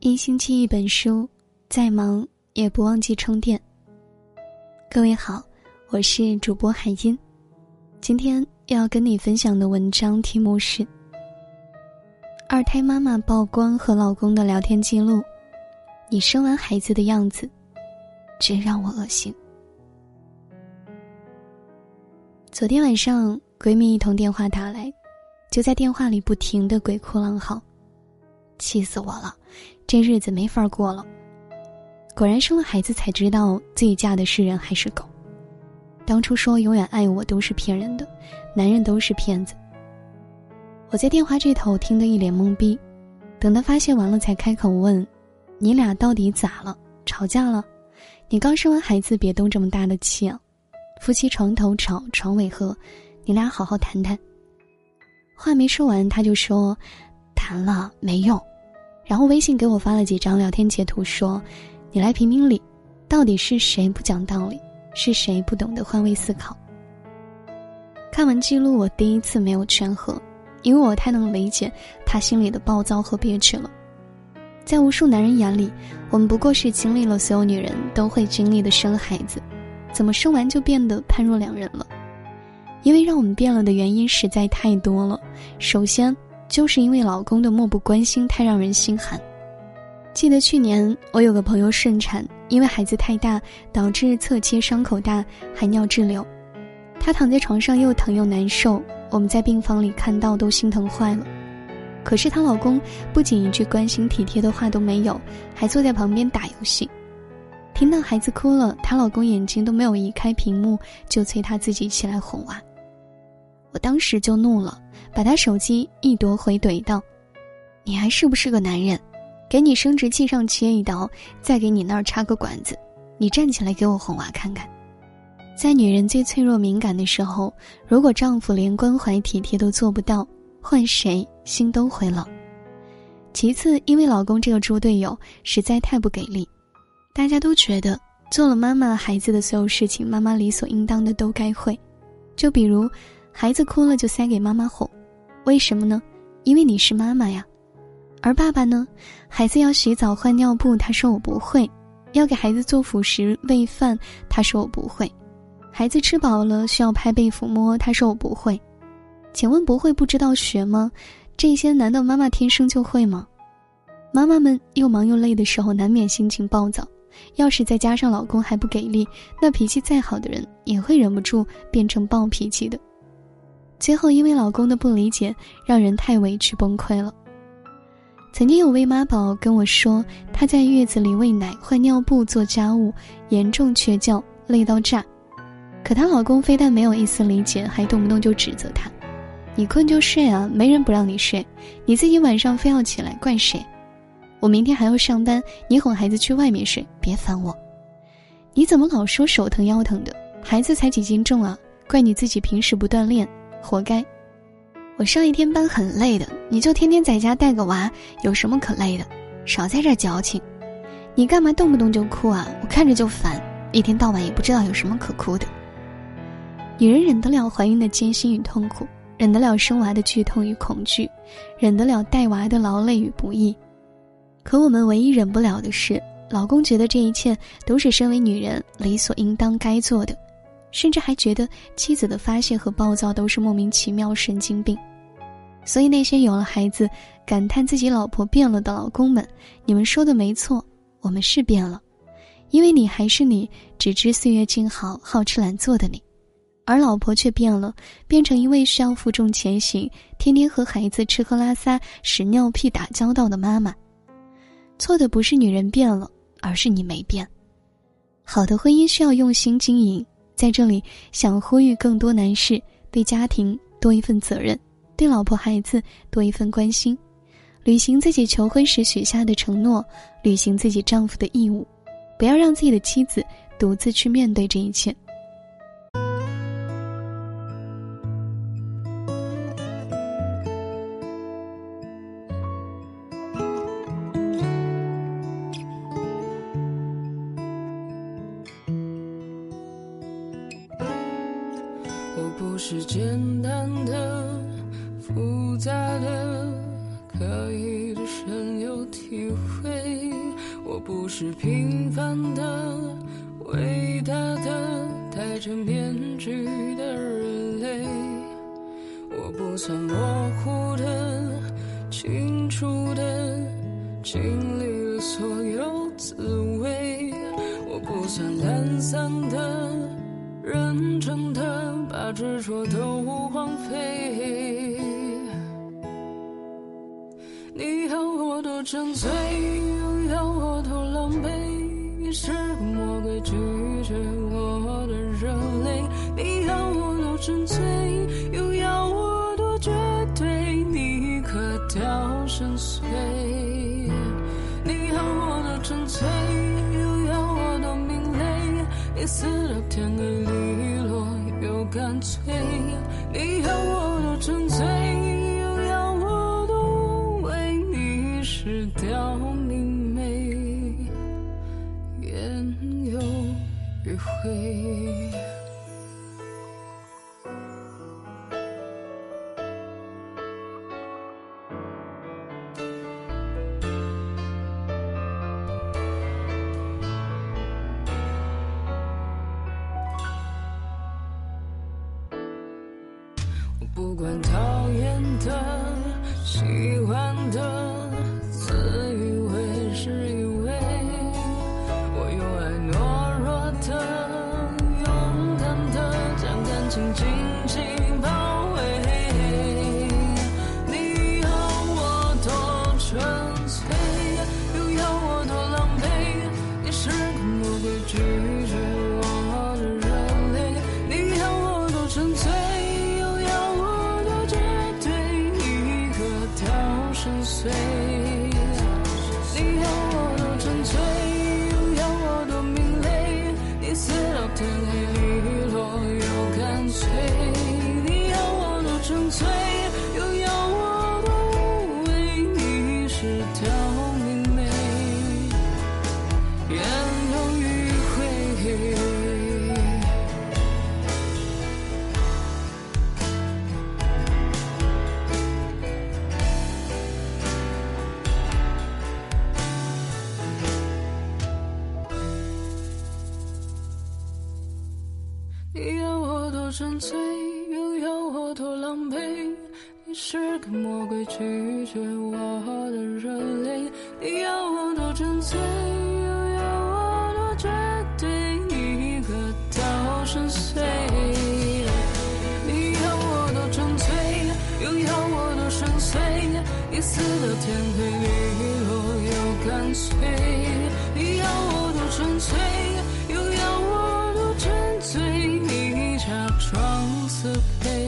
一星期一本书，再忙也不忘记充电。各位好，我是主播海音，今天要跟你分享的文章题目是：二胎妈妈曝光和老公的聊天记录，你生完孩子的样子，真让我恶心。昨天晚上，闺蜜一通电话打来，就在电话里不停的鬼哭狼嚎，气死我了，这日子没法过了。果然生了孩子才知道自己嫁的是人还是狗。当初说永远爱我都是骗人的，男人都是骗子。我在电话这头听得一脸懵逼，等他发泄完了才开口问：“你俩到底咋了？吵架了？你刚生完孩子，别动这么大的气啊！”夫妻床头吵，床尾和，你俩好好谈谈。话没说完，他就说：“谈了没用。”然后微信给我发了几张聊天截图，说：“你来评评理，到底是谁不讲道理，是谁不懂得换位思考？”看完记录，我第一次没有劝和，因为我太能理解他心里的暴躁和憋屈了。在无数男人眼里，我们不过是经历了所有女人都会经历的生孩子。怎么生完就变得判若两人了？因为让我们变了的原因实在太多了。首先，就是因为老公的漠不关心太让人心寒。记得去年我有个朋友顺产，因为孩子太大，导致侧切伤口大，还尿滞留。她躺在床上又疼又难受，我们在病房里看到都心疼坏了。可是她老公不仅一句关心体贴的话都没有，还坐在旁边打游戏。听到孩子哭了，她老公眼睛都没有移开屏幕，就催她自己起来哄娃。我当时就怒了，把他手机一夺回，怼道：“你还是不是个男人？给你生殖器上切一刀，再给你那儿插个管子，你站起来给我哄娃看看。”在女人最脆弱敏感的时候，如果丈夫连关怀体贴都做不到，换谁心都会冷。其次，因为老公这个猪队友实在太不给力。大家都觉得做了妈妈孩子的所有事情，妈妈理所应当的都该会。就比如，孩子哭了就塞给妈妈哄，为什么呢？因为你是妈妈呀。而爸爸呢，孩子要洗澡换尿布，他说我不会；要给孩子做辅食喂饭，他说我不会；孩子吃饱了需要拍背抚摸，他说我不会。请问不会不知道学吗？这些难道妈妈天生就会吗？妈妈们又忙又累的时候，难免心情暴躁。要是再加上老公还不给力，那脾气再好的人也会忍不住变成暴脾气的。最后，因为老公的不理解，让人太委屈崩溃了。曾经有位妈宝跟我说，她在月子里喂奶、换尿布、做家务，严重缺觉，累到炸。可她老公非但没有一丝理解，还动不动就指责她：“你困就睡啊，没人不让你睡，你自己晚上非要起来，怪谁？”我明天还要上班，你哄孩子去外面睡，别烦我。你怎么老说手疼腰疼的？孩子才几斤重啊？怪你自己平时不锻炼，活该。我上一天班很累的，你就天天在家带个娃，有什么可累的？少在这矫情。你干嘛动不动就哭啊？我看着就烦，一天到晚也不知道有什么可哭的。女人忍得了怀孕的艰辛与痛苦，忍得了生娃的剧痛与恐惧，忍得了带娃的劳累与不易。可我们唯一忍不了的是，老公觉得这一切都是身为女人理所应当该做的，甚至还觉得妻子的发泄和暴躁都是莫名其妙神经病。所以那些有了孩子感叹自己老婆变了的老公们，你们说的没错，我们是变了，因为你还是你，只知岁月静好、好吃懒做的你，而老婆却变了，变成一位需要负重前行、天天和孩子吃喝拉撒、屎尿屁打交道的妈妈。错的不是女人变了，而是你没变。好的婚姻需要用心经营，在这里想呼吁更多男士对家庭多一份责任，对老婆孩子多一份关心，履行自己求婚时许下的承诺，履行自己丈夫的义务，不要让自己的妻子独自去面对这一切。不是简单的，复杂的，可以深有体会。我不是平凡的、伟大的、戴着面具的人类，我不算模糊的、清楚的，经历了所有滋味，我不算懒散的、认真的，把执着都荒废。你要我多沉醉，又要我多狼狈。你是魔鬼，拒绝我的热泪。你要我多纯粹，又要我多绝对。你可掉深邃。你要我多纯粹，又要我多明媚。你死了天黑干脆，你要我多纯粹，又要我多为你失掉明媚，言有余回。演的，喜欢的。随沉醉，又要我多狼狈。你是个魔鬼，拒绝我的热泪。你要我多纯粹，又要我多绝对。你可到深邃。你要我多纯粹，又要我多深邃。你死的天黑，利落又干脆。dissipate.